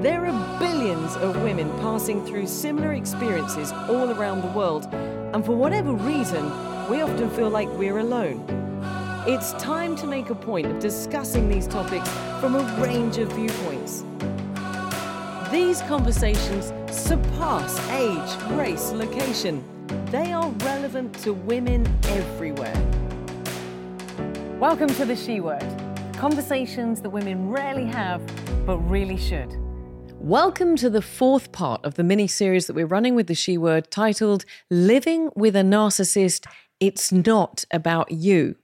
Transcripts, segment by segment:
There are billions of women passing through similar experiences all around the world, and for whatever reason, we often feel like we're alone. It's time to make a point of discussing these topics from a range of viewpoints. These conversations surpass age, race, location. They are relevant to women everywhere. Welcome to the She Word conversations that women rarely have, but really should. Welcome to the fourth part of the mini series that we're running with the She Word titled Living with a Narcissist It's Not About You.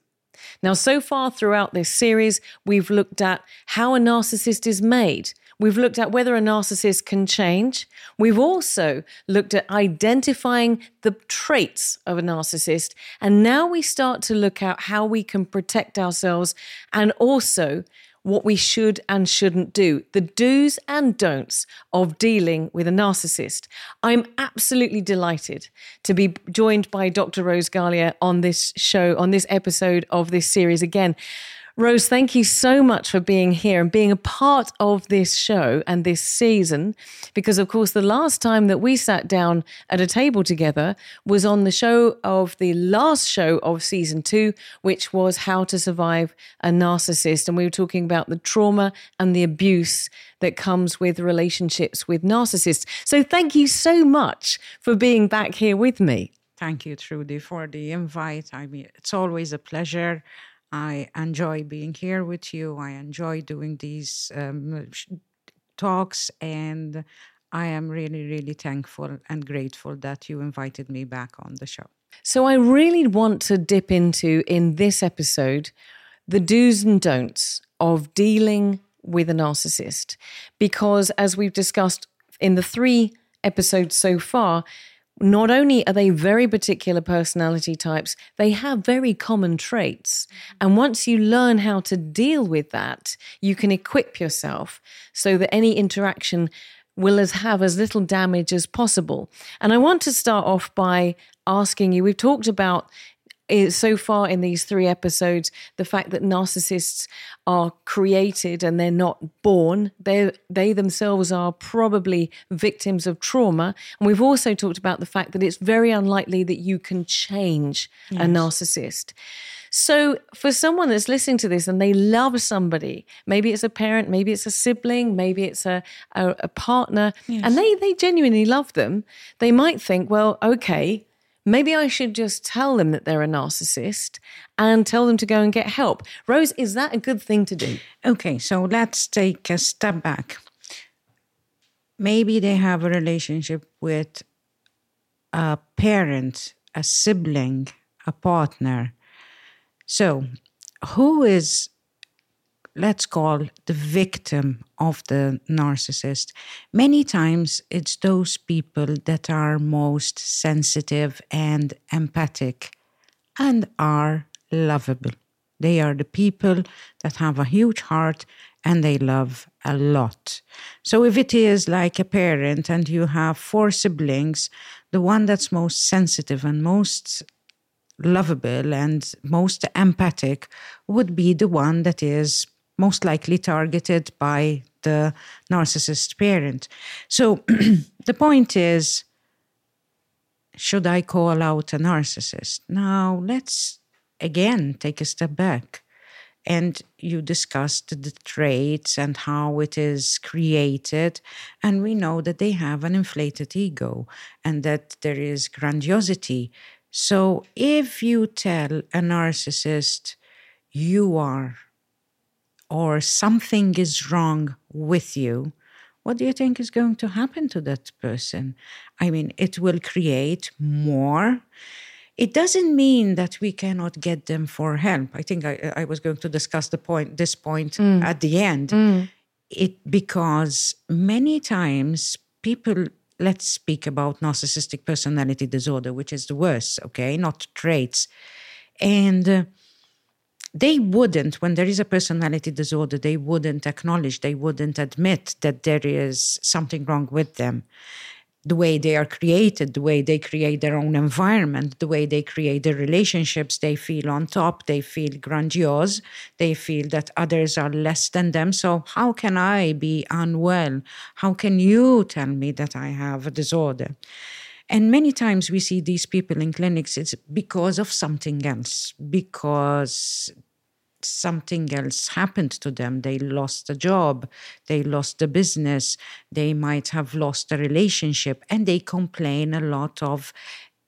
Now, so far throughout this series, we've looked at how a narcissist is made. We've looked at whether a narcissist can change. We've also looked at identifying the traits of a narcissist. And now we start to look at how we can protect ourselves and also what we should and shouldn't do, the do's and don'ts of dealing with a narcissist. I'm absolutely delighted to be joined by Dr. Rose Galea on this show, on this episode of this series again. Rose, thank you so much for being here and being a part of this show and this season. Because, of course, the last time that we sat down at a table together was on the show of the last show of season two, which was How to Survive a Narcissist. And we were talking about the trauma and the abuse that comes with relationships with narcissists. So, thank you so much for being back here with me. Thank you, Trudy, for the invite. I mean, it's always a pleasure. I enjoy being here with you. I enjoy doing these um, talks, and I am really, really thankful and grateful that you invited me back on the show. So, I really want to dip into in this episode the do's and don'ts of dealing with a narcissist, because as we've discussed in the three episodes so far, not only are they very particular personality types, they have very common traits. Mm-hmm. And once you learn how to deal with that, you can equip yourself so that any interaction will as have as little damage as possible. And I want to start off by asking you we've talked about Eh, so far in these three episodes the fact that narcissists are created and they're not born they they themselves are probably victims of trauma and we've also talked about the fact that it's very unlikely that you can change yes. a narcissist so for someone that's listening to this and they love somebody maybe it's a parent maybe it's a sibling maybe it's a a, a partner yes. and they they genuinely love them they might think well okay maybe I should just tell them that they're a narcissist and tell them to go and get help. Rose, is that a good thing to do? Okay, so let's take a step back. Maybe they have a relationship with a parent, a sibling, a partner. So, who is let's call the victim of the narcissist. Many times it's those people that are most sensitive and empathic and are lovable. They are the people that have a huge heart and they love a lot. So if it is like a parent and you have four siblings, the one that's most sensitive and most lovable and most empathic would be the one that is most likely targeted by the narcissist parent. So the point is should I call out a narcissist? Now, let's again take a step back. And you discussed the traits and how it is created. And we know that they have an inflated ego and that there is grandiosity. So if you tell a narcissist, you are or something is wrong with you, what do you think is going to happen to that person? I mean, it will create more. It doesn't mean that we cannot get them for help. I think I, I was going to discuss the point, this point mm. at the end. Mm. It because many times people let's speak about narcissistic personality disorder, which is the worst, okay, not traits. And uh, they wouldn't, when there is a personality disorder, they wouldn't acknowledge, they wouldn't admit that there is something wrong with them the way they are created, the way they create their own environment, the way they create their relationships, they feel on top, they feel grandiose, they feel that others are less than them. So, how can I be unwell? How can you tell me that I have a disorder? And many times we see these people in clinics, it's because of something else, because something else happened to them. They lost a job, they lost a business, they might have lost a relationship, and they complain a lot of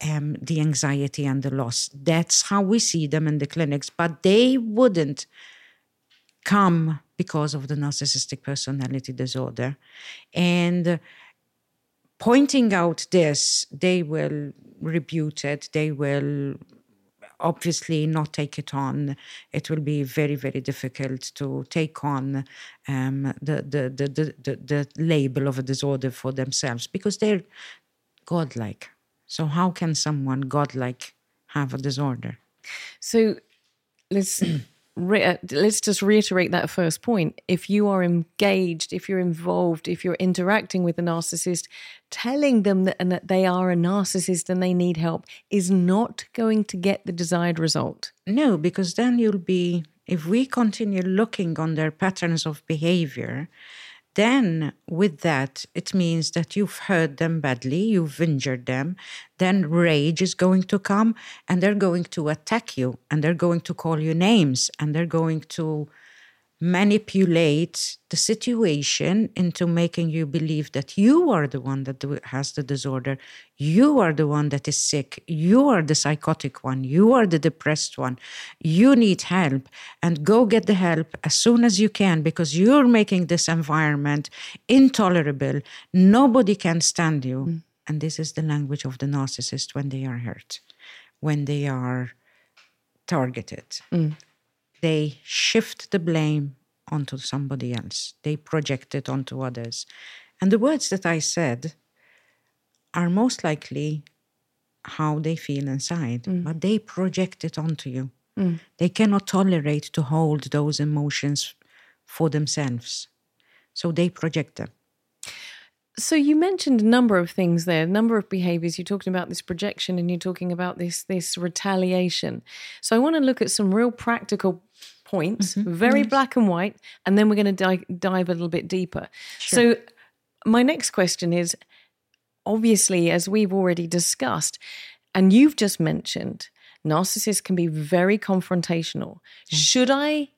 um, the anxiety and the loss. That's how we see them in the clinics, but they wouldn't come because of the narcissistic personality disorder. And pointing out this, they will rebuke it, they will obviously not take it on. It will be very, very difficult to take on um, the, the, the, the, the, the label of a disorder for themselves because they're godlike. So, how can someone godlike have a disorder? So, let's re- uh, let's just reiterate that first point. If you are engaged, if you're involved, if you're interacting with a narcissist, telling them that, and that they are a narcissist and they need help is not going to get the desired result. No, because then you'll be, if we continue looking on their patterns of behavior, then with that it means that you've hurt them badly you've injured them. Then rage is going to come and they're going to attack you and they're going to call you names and they're going to manipulate the situation into making you believe that you are the one that has the disorder. You are the one that is sick. You are the psychotic one. You are the depressed one. You need help and go get the help as soon as you can because you're making this environment intolerable. Nobody can stand you. Mm. And this is the language of the narcissist when they are hurt, when they are targeted. Mm they shift the blame onto somebody else. They project it onto others. And the words that I said are most likely how they feel inside, mm. but they project it onto you. Mm. They cannot tolerate to hold those emotions for themselves. So they project them. So you mentioned a number of things there, a number of behaviors. You're talking about this projection and you're talking about this this retaliation. So I want to look at some real practical points, mm-hmm. very black and white, and then we're going to dive, dive a little bit deeper. Sure. So my next question is obviously as we've already discussed and you've just mentioned narcissists can be very confrontational. Mm. Should I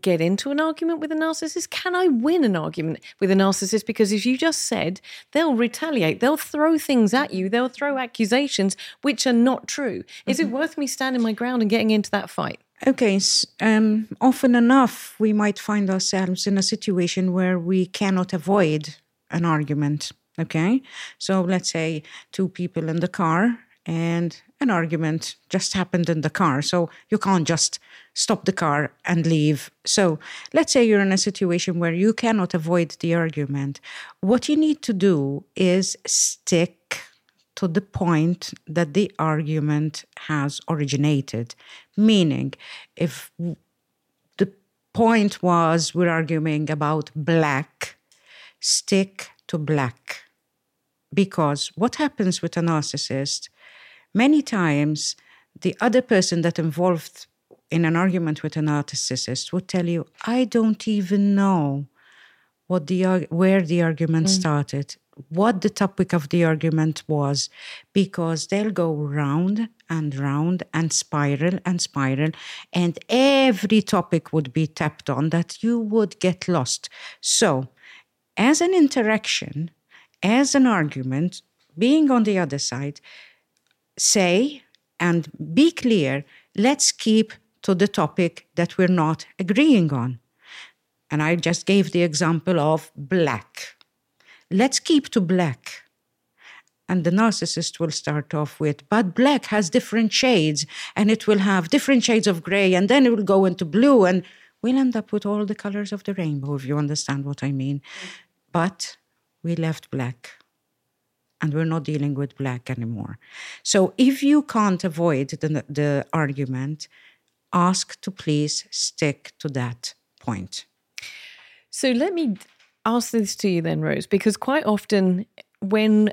get into an argument with a narcissist? Can I win an argument with a narcissist? Because as you just said, they'll retaliate, they'll throw things at you, they'll throw accusations which are not true. Is mm-hmm. it worth me standing my ground and getting into that fight? Okay, um, often enough, we might find ourselves in a situation where we cannot avoid an argument. Okay, so let's say two people in the car and an argument just happened in the car. So you can't just stop the car and leave. So let's say you're in a situation where you cannot avoid the argument. What you need to do is stick to the point that the argument has originated. Meaning, if the point was we're arguing about black, stick to black. Because what happens with a narcissist many times the other person that involved in an argument with a narcissist would tell you, I don't even know what the where the argument mm. started, what the topic of the argument was, because they'll go round and round and spiral and spiral, and every topic would be tapped on that you would get lost. So, as an interaction, as an argument, being on the other side, say and be clear let's keep to the topic that we're not agreeing on. And I just gave the example of black. Let's keep to black. And the narcissist will start off with, but black has different shades and it will have different shades of gray and then it will go into blue and we'll end up with all the colors of the rainbow, if you understand what I mean. But we left black. and we're not dealing with black anymore. So if you can't avoid the, the argument, ask to please stick to that point. So let me ask this to you then, Rose, because quite often when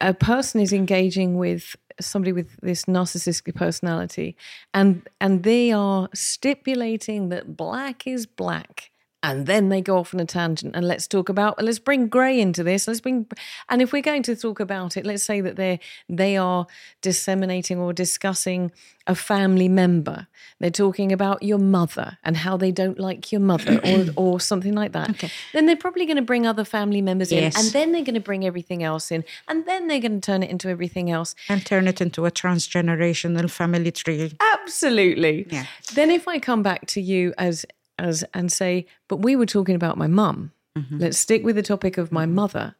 a person is engaging with somebody with this narcissistic personality and and they are stipulating that black is black and then they go off on a tangent and let's talk about let's bring gray into this let's bring and if we're going to talk about it let's say that they they are disseminating or discussing a family member they're talking about your mother and how they don't like your mother or or something like that okay. then they're probably going to bring other family members yes. in and then they're going to bring everything else in and then they're going to turn it into everything else and turn it into a transgenerational family tree absolutely yeah. then if i come back to you as as and say, but we were talking about my mum. Mm-hmm. Let's stick with the topic of my mm-hmm. mother.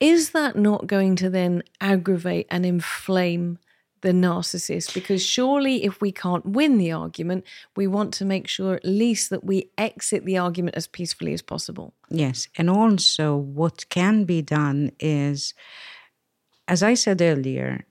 Is that not going to then aggravate and inflame the narcissist? Because surely, if we can't win the argument, we want to make sure at least that we exit the argument as peacefully as possible. Yes. And also, what can be done is, as I said earlier,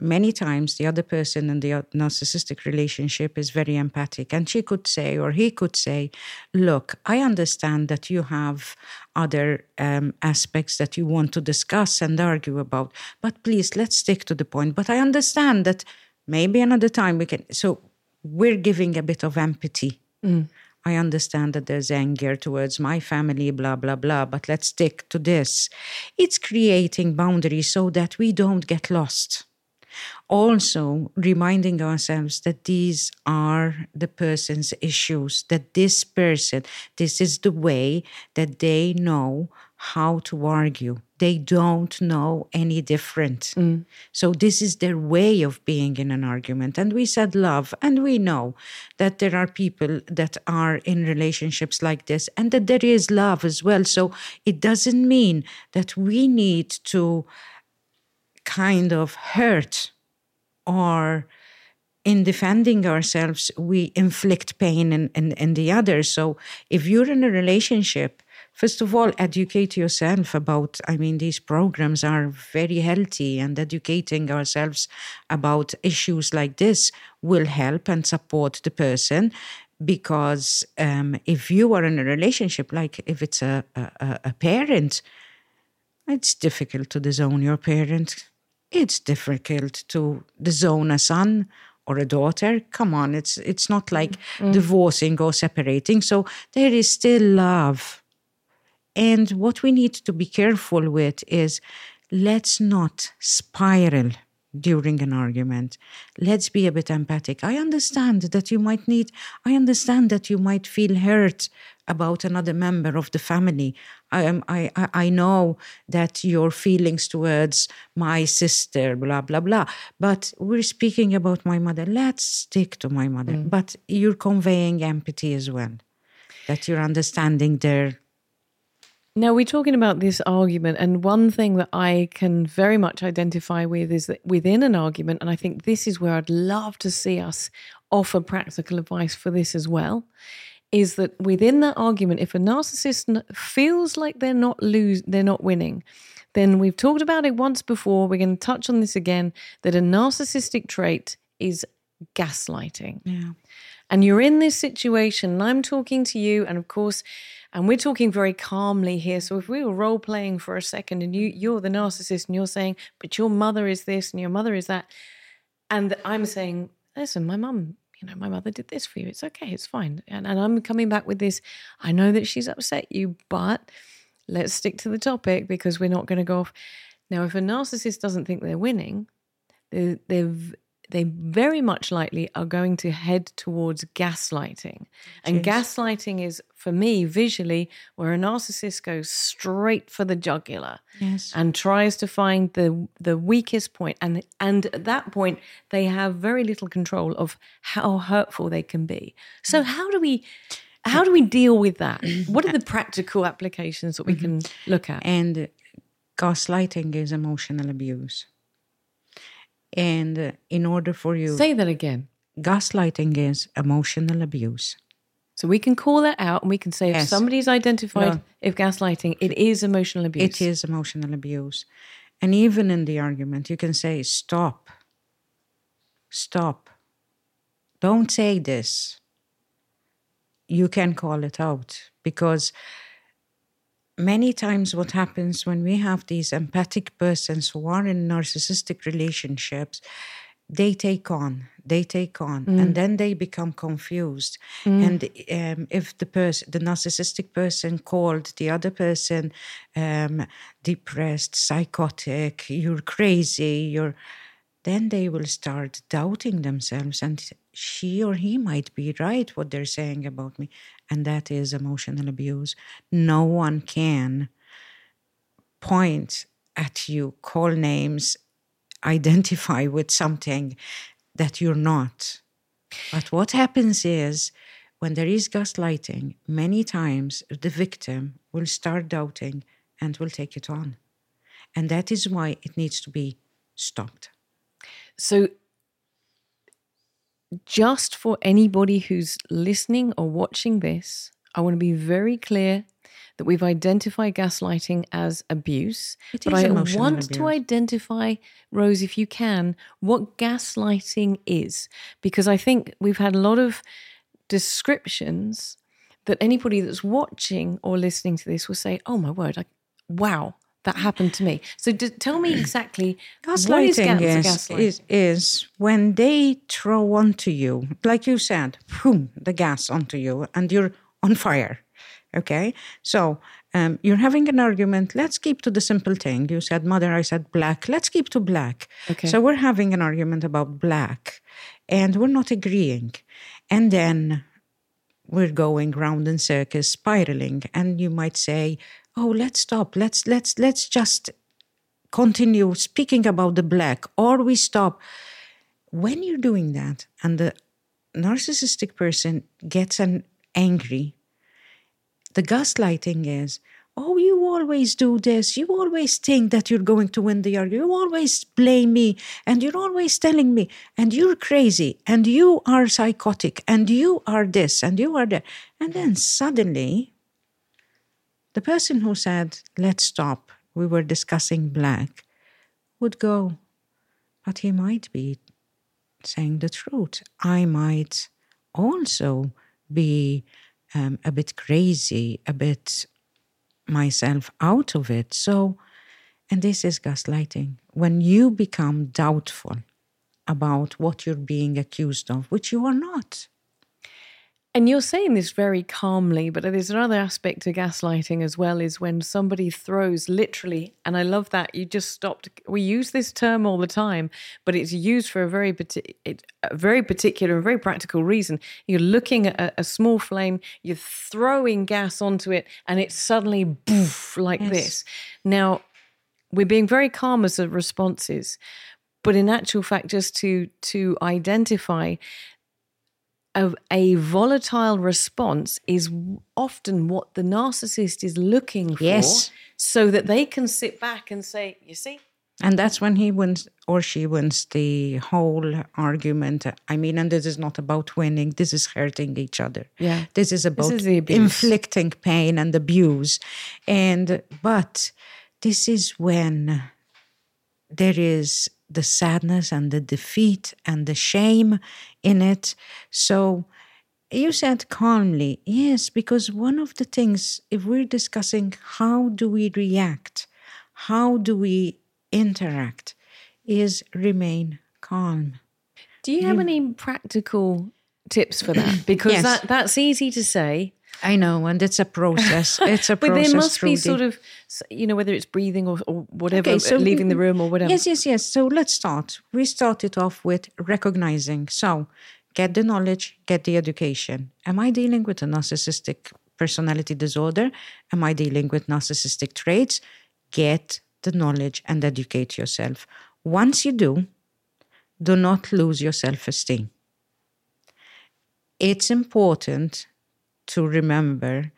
many times the other person in the narcissistic relationship is very empathic and she could say or he could say look i understand that you have other um, aspects that you want to discuss and argue about but please let's stick to the point but i understand that maybe another time we can so we're giving a bit of empathy mm. I understand that there's anger towards my family, blah, blah, blah, but let's stick to this. It's creating boundaries so that we don't get lost also reminding ourselves that these are the person's issues, that this person, this is the way that they know how to argue. They don't know any different. Mm. So, this is their way of being in an argument. And we said love, and we know that there are people that are in relationships like this, and that there is love as well. So, it doesn't mean that we need to kind of hurt or in defending ourselves, we inflict pain in, in, in, the other. So if you're in a relationship, first of all, educate yourself about, I mean, these programs are very healthy, and educating ourselves about issues like this will help and support the person. Because um, if you are in a relationship, like if it's a, a, a parent, it's difficult to disown your parent it's difficult to disown a son or a daughter. Come on, it's it's not like mm. divorcing or separating. So there is still love. And what we need to be careful with is let's not spiral during an argument. Let's be a bit empathic. I understand that you might need, I understand that you might feel hurt about another member of the family. I, am, I, I know that your feelings towards my sister, blah, blah, blah. But we're speaking about my mother. Let's stick to my mother. Mm. But you're conveying empathy as well, that you're understanding their now, we're talking about this argument, and one thing that I can very much identify with is that within an argument, and I think this is where I'd love to see us offer practical advice for this as well, is that within that argument, if a narcissist feels like they're not lose, they're not winning, then we've talked about it once before. We're going to touch on this again. That a narcissistic trait is gaslighting. Yeah. And you're in this situation, and I'm talking to you, and of course and we're talking very calmly here. So if we were role playing for a second and you you're the narcissist and you're saying, but your mother is this and your mother is that, and I'm saying, listen, my mum, you know, my mother did this for you. It's okay, it's fine. And, and I'm coming back with this. I know that she's upset you, but let's stick to the topic because we're not going to go off. Now, if a narcissist doesn't think they're winning, they're, they're they very much likely are going to head towards gaslighting. And gaslighting is, for me, visually, where a narcissist goes straight for the jugular yes. and tries to find the the weakest point. And and at that point, they have very little control of how hurtful they can be. So mm. how do we how do we deal with that? What are the practical applications that we can look at? And gaslighting is emotional abuse. And in order for you. Say that again. Gaslighting is emotional abuse. So we can call that out and we can say yes. if somebody's identified no. if gaslighting, it is emotional abuse. It is emotional abuse. And even in the argument, you can say, Stop. Stop. Don't say this. You can call it out because many times what happens when we have these empathic persons who are in narcissistic relationships they take on they take on mm. and then they become confused mm. and um, if the person the narcissistic person called the other person um, depressed psychotic you're crazy you're then they will start doubting themselves and she or he might be right what they're saying about me and that is emotional abuse no one can point at you call names identify with something that you're not. But what happens is when there is gaslighting, many times the victim will start doubting and will take it on. And that is why it needs to be stopped. So, just for anybody who's listening or watching this, I want to be very clear that we've identified gaslighting as abuse. It but I want abuse. to identify, Rose, if you can, what gaslighting is. Because I think we've had a lot of descriptions that anybody that's watching or listening to this will say, oh my word, I, wow, that happened to me. So d- tell me exactly gaslighting what is, ga- is, is, is, when they throw onto you, like you said, boom, the gas onto you, and you're on fire. Okay, so um, you're having an argument. Let's keep to the simple thing. You said mother, I said black. Let's keep to black. Okay. So we're having an argument about black, and we're not agreeing, and then we're going round in circles, spiraling. And you might say, "Oh, let's stop. Let's let's let's just continue speaking about the black, or we stop." When you're doing that, and the narcissistic person gets an angry the gaslighting is, oh, you always do this. You always think that you're going to win the argument. You always blame me and you're always telling me, and you're crazy and you are psychotic and you are this and you are that. And then suddenly, the person who said, let's stop, we were discussing black, would go, but he might be saying the truth. I might also be um, a bit crazy, a bit myself out of it. So, and this is gaslighting. When you become doubtful about what you're being accused of, which you are not, and you're saying this very calmly, but there's another aspect to gaslighting as well is when somebody throws literally, and I love that you just stopped. We use this term all the time, but it's used for a very, a very particular and very practical reason. You're looking at a, a, small flame, you're throwing gas onto it, and it's suddenly boof like yes. this. Now, we're being very calm as the responses, but in actual fact, just to to identify a, a, volatile response is often what the narcissist is looking for yes. so that they can sit back and say, You see? And that's when he wins or she wins the whole argument. I mean, and this is not about winning, this is hurting each other. Yeah. This is about this is inflicting pain and abuse. And, but this is when there is the sadness and the defeat and the shame in it. So you said calmly, yes, because one of the things, if we're discussing how do we react, how do we interact, is remain calm. Do you have any practical tips for that? Because yes. that, that's easy to say. I know, and it's a process. It's a but process. But there must be sort of, you know, whether it's breathing or, or whatever, okay, so uh, leaving the room or whatever. Yes, yes, yes. So let's start. We started off with recognizing. So get the knowledge, get the education. Am I dealing with a narcissistic personality disorder? Am I dealing with narcissistic traits? Get the knowledge and educate yourself. Once you do, do not lose your self esteem. It's important to remember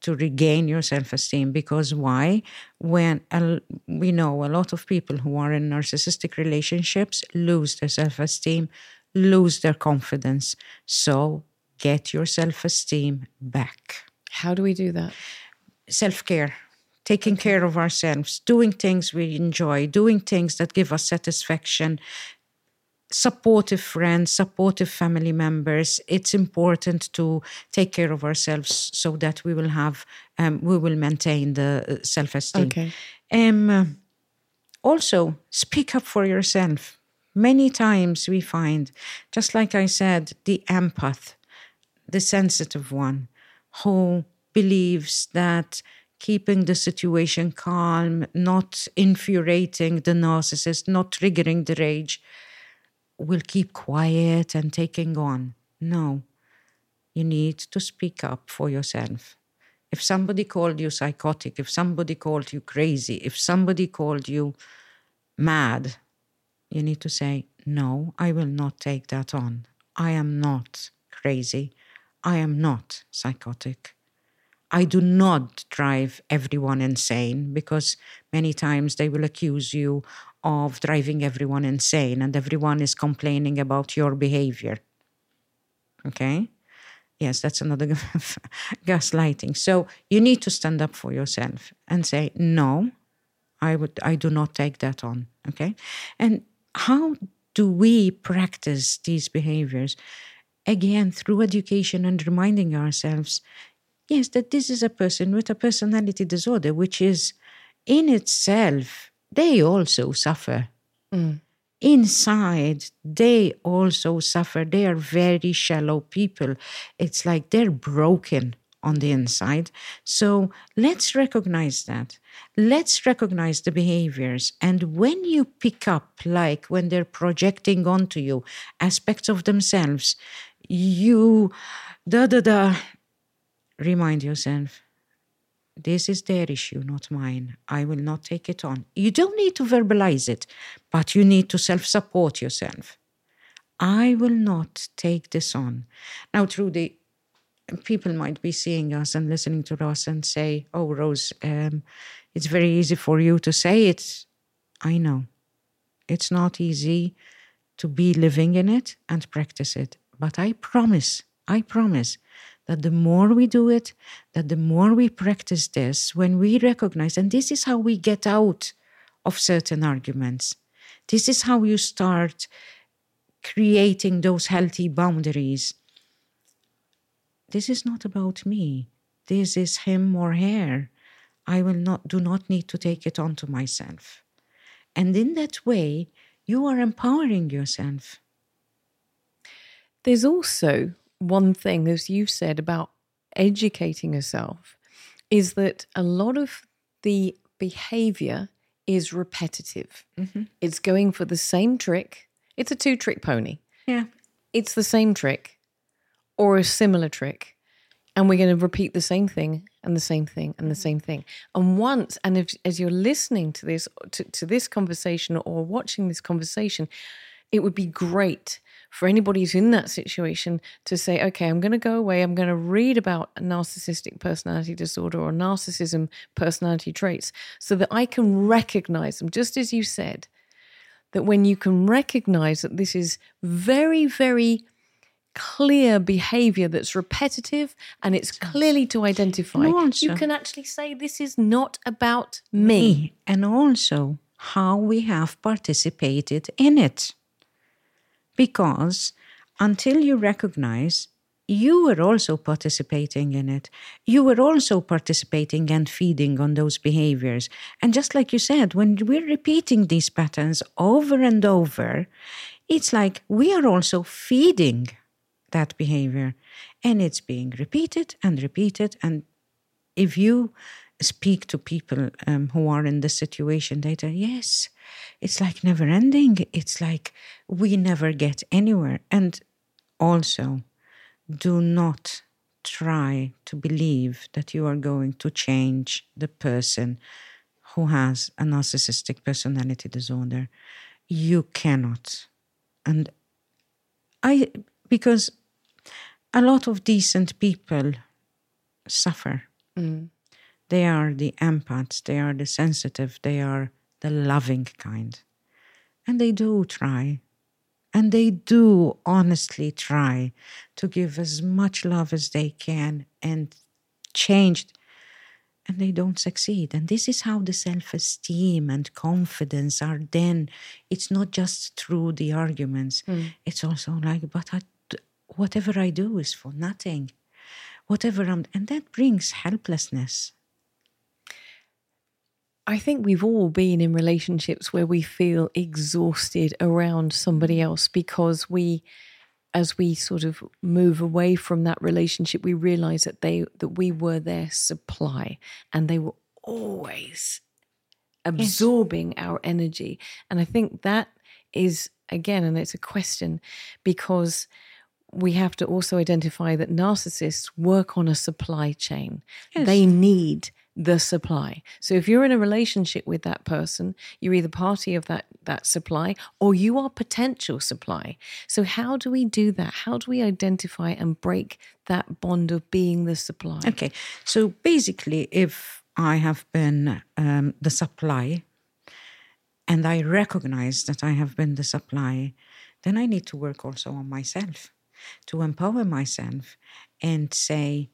to regain your self esteem because why? When uh, we know a lot of people who are in narcissistic relationships lose their self esteem, lose their confidence. So get your self esteem back. How do we do that? Self care taking care of ourselves, doing things we enjoy, doing things that give us satisfaction, supportive friends, supportive family members. It's important to take care of ourselves so that we will have, um, we will maintain the uh, self esteem. Okay. Um, also, speak up for yourself. Many times we find, just like I said, the empath, the sensitive one, who believes that keeping the situation calm, not infuriating the narcissist, not triggering the rage, will keep quiet and taking on. No, you need to speak up for yourself. If somebody called you psychotic, if somebody called you crazy, if somebody called you mad, you need to say, No, I will not take that on. I am not crazy. I am not psychotic. I do not drive everyone insane because many times they will accuse you of driving everyone insane and everyone is complaining about your behavior. Okay? Yes, that's another gaslighting. So you need to stand up for yourself and say, no, I would I do not take that on. Okay? And how do we practice these behaviors? Again, through education and reminding ourselves, yes, that this is a person with a personality disorder, which is in itself they also suffer. Mm. Inside, they also suffer. They are very shallow people. It's like they're broken on the inside. So let's recognize that. Let's recognize the behaviors. And when you pick up, like when they're projecting onto you aspects of themselves, you da da da remind yourself this is their issue, not mine. I will not take it on. You don't need to verbalize it, but you need to self support yourself. I will not take this on. Now, Trudy, people might be seeing us and listening to us and say, Oh, Rose, um, it's very easy for you to say it. I know. It's not easy to be living in it and practice it. But I promise, I promise that the more we do it, that the more we practice this, when we recognize, and this is how we get out of certain arguments. This is how you start creating those healthy boundaries. This is not about me. This is him or her. I will not do not need to take it onto myself. And in that way, you are empowering yourself. There's also one thing, as you've said, about educating yourself is that a lot of the behavior is repetitive. Mm-hmm. It's going for the same trick. It's a two trick pony. Yeah. It's the same trick or a similar trick. And we're going to repeat the same thing and the same thing and the mm-hmm. same thing. And once, and if, as you're listening to this, to, to this conversation or watching this conversation, it would be great for anybody who's in that situation to say, okay, I'm going to go away. I'm going to read about narcissistic personality disorder or narcissism personality traits so that I can recognize them, just as you said, that when you can recognize that this is very, very clear behavior that's repetitive and it's clearly to identify, also, you can actually say, this is not about me. And also how we have participated in it because until you recognize you were also participating in it. You were also participating and feeding on those behaviors. And just like you said, when we're repeating these patterns over and over, it's like we are also feeding that behavior. And it's being repeated and repeated. And if you speak to people um, who are in this situation, they say, yes, it's like never ending. It's like we never get anywhere. And also, do not try to believe that you are going to change the person who has a narcissistic personality disorder. You cannot. And I, because a lot of decent people suffer. Mm. They are the empaths, they are the sensitive, they are the loving kind. And they do try. And they do honestly try to give as much love as they can and change. and they don't succeed. And this is how the self esteem and confidence are then. It's not just through the arguments, mm. it's also like, but I, whatever I do is for nothing. Whatever I'm, and that brings helplessness. I think we've all been in relationships where we feel exhausted around somebody mm. else because we as we sort of move away from that relationship, we realize that they that we were their supply and they were always absorbing yes. our energy. And I think that is again, and it's a question because we have to also identify that narcissists work on a supply chain. Yes. They need the supply. So if you're in a relationship with that person, you're either party of that that supply or you are potential supply. So how do we do that? How do we identify and break that bond of being the supply? Okay. So basically if I have been um, the supply and I recognize that I have been the supply, then I need to work also on myself to empower myself and say,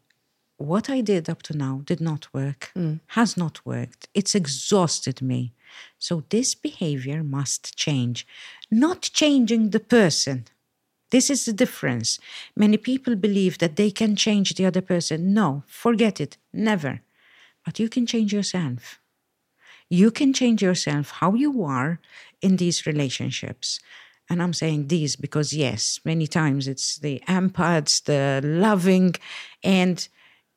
what I did up to now did not work, mm. has not worked. It's exhausted me. So this behavior must change. Not changing the person. This is the difference. Many people believe that they can change the other person. No, forget it. Never. But you can change yourself. You can change yourself how you are in these relationships. And I'm saying these because, yes, many times it's the empaths, the loving, and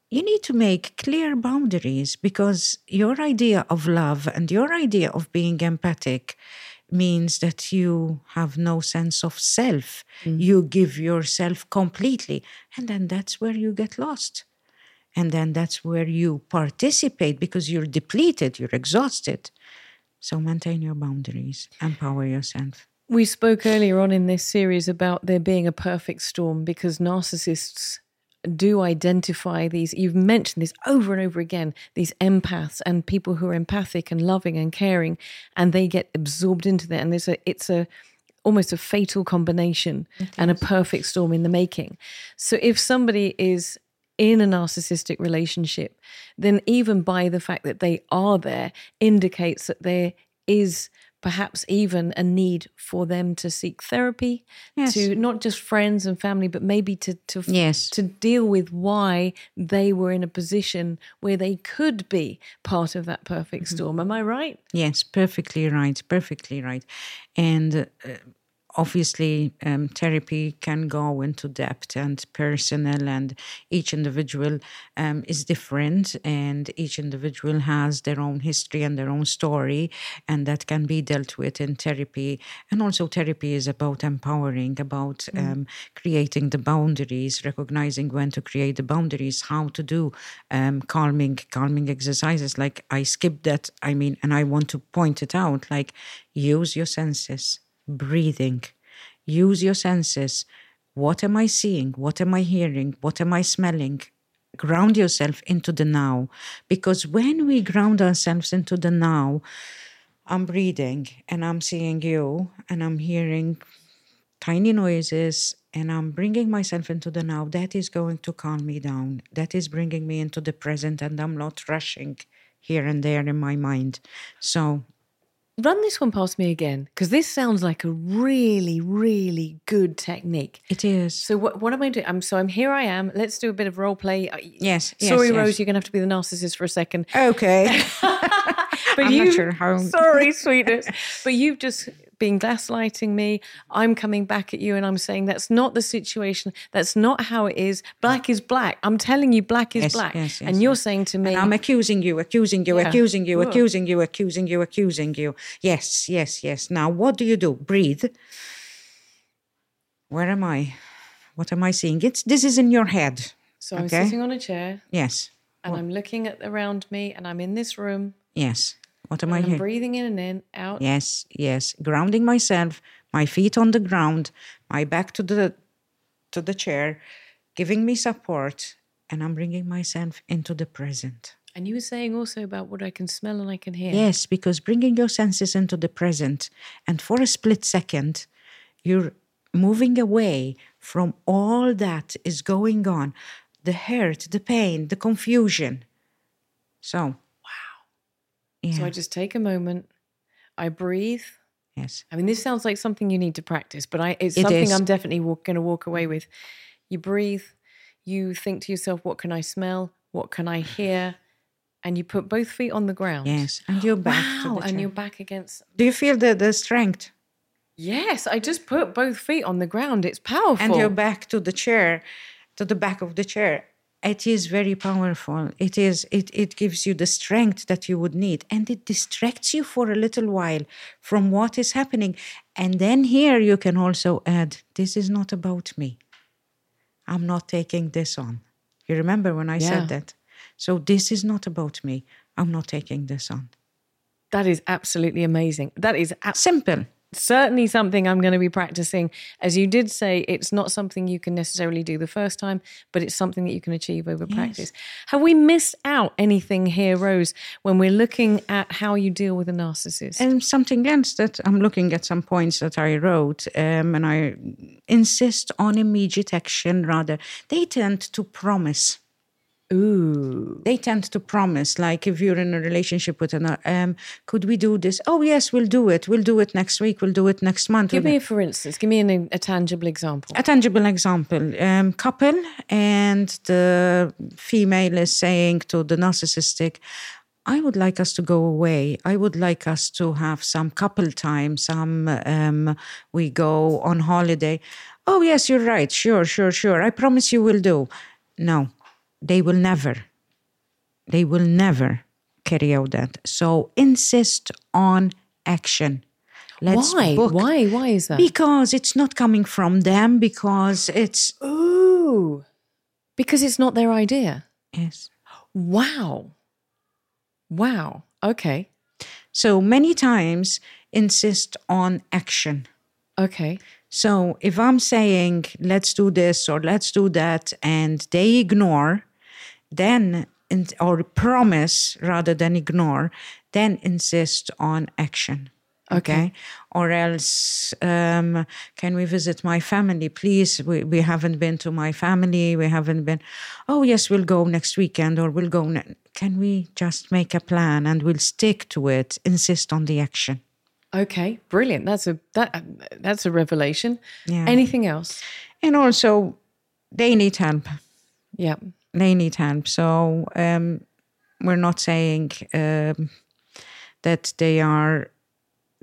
you need to make clear boundaries because your idea of love and your idea of being empathic means that you have no sense of self. Mm. You give yourself completely. And then that's where you get lost. And then that's where you participate because you're depleted, you're exhausted. So maintain your boundaries, empower yourself. We spoke earlier on in this series about there being a perfect storm because narcissists do identify these, you've mentioned this over and over again, these empaths and people who are empathic and loving and caring, and they get absorbed into that. And there's a, it's a, almost a fatal combination and a perfect storm in the making. So if somebody is in a narcissistic relationship, then even by the fact that they are there indicates that there is perhaps even a need for them to seek therapy yes. to not just friends and family but maybe to to yes. to deal with why they were in a position where they could be part of that perfect mm-hmm. storm am i right yes perfectly right perfectly right and uh, obviously um, therapy can go into depth and personal and each individual um, is different and each individual has their own history and their own story and that can be dealt with in therapy. And also therapy is about empowering about mm. um, creating the boundaries recognizing when to create the boundaries how to do um, calming calming exercises. Like i skipped that i mean and i want to point it out like use your senses breathing. Use your senses. What am I seeing? What am I hearing? What am I smelling? Ground yourself into the now. Because when we ground ourselves into the now, I'm breathing and I'm seeing you and I'm hearing tiny noises and I'm bringing myself into the now. That is going to calm me down. That is bringing me into the present and I'm not rushing here and there in my mind. So Run this one past me again because this sounds like a really, really good technique. It is. So what, what am I doing? I'm so I'm here. I am. Let's do a bit of role play. Yes. Sorry, yes, Rose. yes. You're gonna have to be the narcissist for a second. Okay. but I'm you. Not sure how. Sorry, sweetness. but you've just been gaslighting me. I'm coming back at you and I'm saying that's not the situation. That's not how it is. Black is black. I'm telling you, black is yes, black. Yes, yes, and you're saying to me, and I'm accusing you, accusing you, yeah. accusing you, accusing you, accusing you, accusing you. Yes, yes, yes. Now, what do you do? Breathe. Where am I? What am I seeing? It's this is in your head. So I'm sitting on a chair. Yes. And what? I'm looking at around me, and I'm in this room. Yes. What am and I I'm here? breathing in and in, out. Yes, yes. Grounding myself, my feet on the ground, my back to the to the chair, giving me support, and I'm bringing myself into the present. And you were saying also about what I can smell and I can hear. Yes, because bringing your senses into the present, and for a split second, you're moving away from all that is going on the hurt, the pain, the confusion So. Yeah, So I just take a moment, I breathe. yes, I mean, this sounds like something you need to practice, but I, it's It something is. I'm definitely going to walk away with. You breathe, you think to yourself, what can I smell? What can I hear? And you put both feet on the ground. yes, and you're back Wow. And you're back against. Do you feel the the strength? Yes, I just put both feet on the ground. It's powerful. and you're back to the chair to the back of the chair it is very powerful. It is it, it gives you the strength that you would need and it distracts you for a little while from what is happening. And then here you can also add this is not about me. I'm not taking this on. You remember when i Yeah. said that? So this is not about me. I'm not taking this on. That is absolutely amazing. That is ab- simple certainly something I'm going to be practicing. As you did say, it's not something you can necessarily do the first time, but it's something that you can achieve over practice. Have we missed out anything here, Rose, when we're looking at how you deal with a narcissist? And something else that I'm looking at some points that I wrote, um, and I insist on immediate action rather. They tend to promise. Ooh. They tend to promise, like if you're in a relationship with another, um, could we do this? Oh, yes, we'll do it. We'll do it next week. We'll do it next month. Give We'll- me, for instance, give me an, a tangible example. a tangible example um, couple and the female is saying to the narcissistic i would like us to go away i would like us to have some couple time some um, we go on holiday oh yes you're right sure sure sure i promise you we'll do no they will never they will never carry out that so insist on action Let's Why? book. Why? Why is that? Because it's not coming from them, because it's. Ooh. Because it's not their idea. Yes. Wow. Wow. Okay. So many times insist on action. Okay. So if I'm saying, let's do this or let's do that, and they ignore, then, or promise rather than ignore, then insist on action. Okay. Or else, um, can we visit my family? Please, we, we haven't been to my family. We haven't been. Oh, yes, we'll go next weekend or we'll go. Ne- can we just make a plan and we'll stick to it? Insist on the action. Okay. Brilliant. That's a that that's a revelation. Yeah. Anything else? And also, they need help. Yeah. They need help. So um, we're not saying um, that they are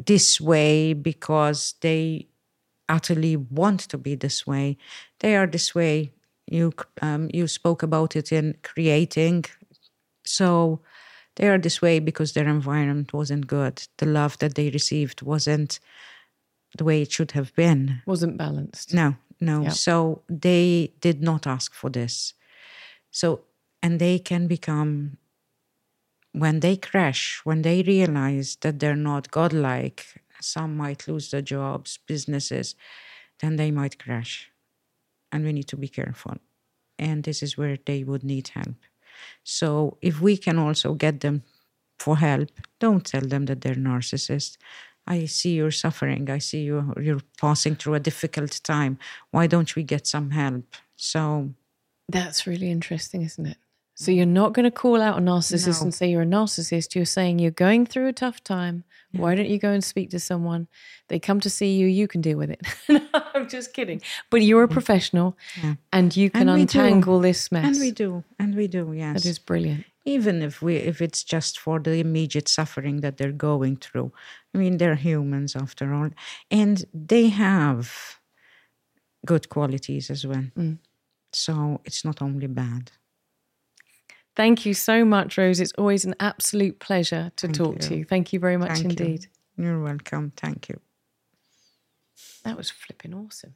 this way because they utterly want to be this way. They are this way. You um, you spoke about it in creating. So they are this way because their environment wasn't good. The love that they received wasn't the way it should have been. Wasn't balanced. No, no. Yeah. So they did not ask for this. So, and they can become, when they crash, when they realize that they're not godlike, some might lose their jobs, businesses, then they might crash. And we need to be careful. And this is where they would need help. So, if we can also get them for help, don't tell them that they're narcissists. I see you're suffering. I see you you're passing through a difficult time. Why don't we get some help? So That's really interesting, isn't it? So you're not going to call out a narcissist No. and say you're a narcissist. You're saying you're going through a tough time. Why don't you go and speak to someone? They come to see you. You can deal with it. no, I'm just kidding. But you're a professional, and you can And we do. untangle this mess. and we do, and we do, yes. That is brilliant. Even if we if it's just for the immediate suffering that they're going through. I mean, they're humans after all. And they have good qualities as well. Mm. So it's not only bad. Thank you so much, Rose. It's always an absolute pleasure to Thank talk you. to you. Thank you very much Thank you. indeed. You're welcome. Thank you. That was flipping awesome.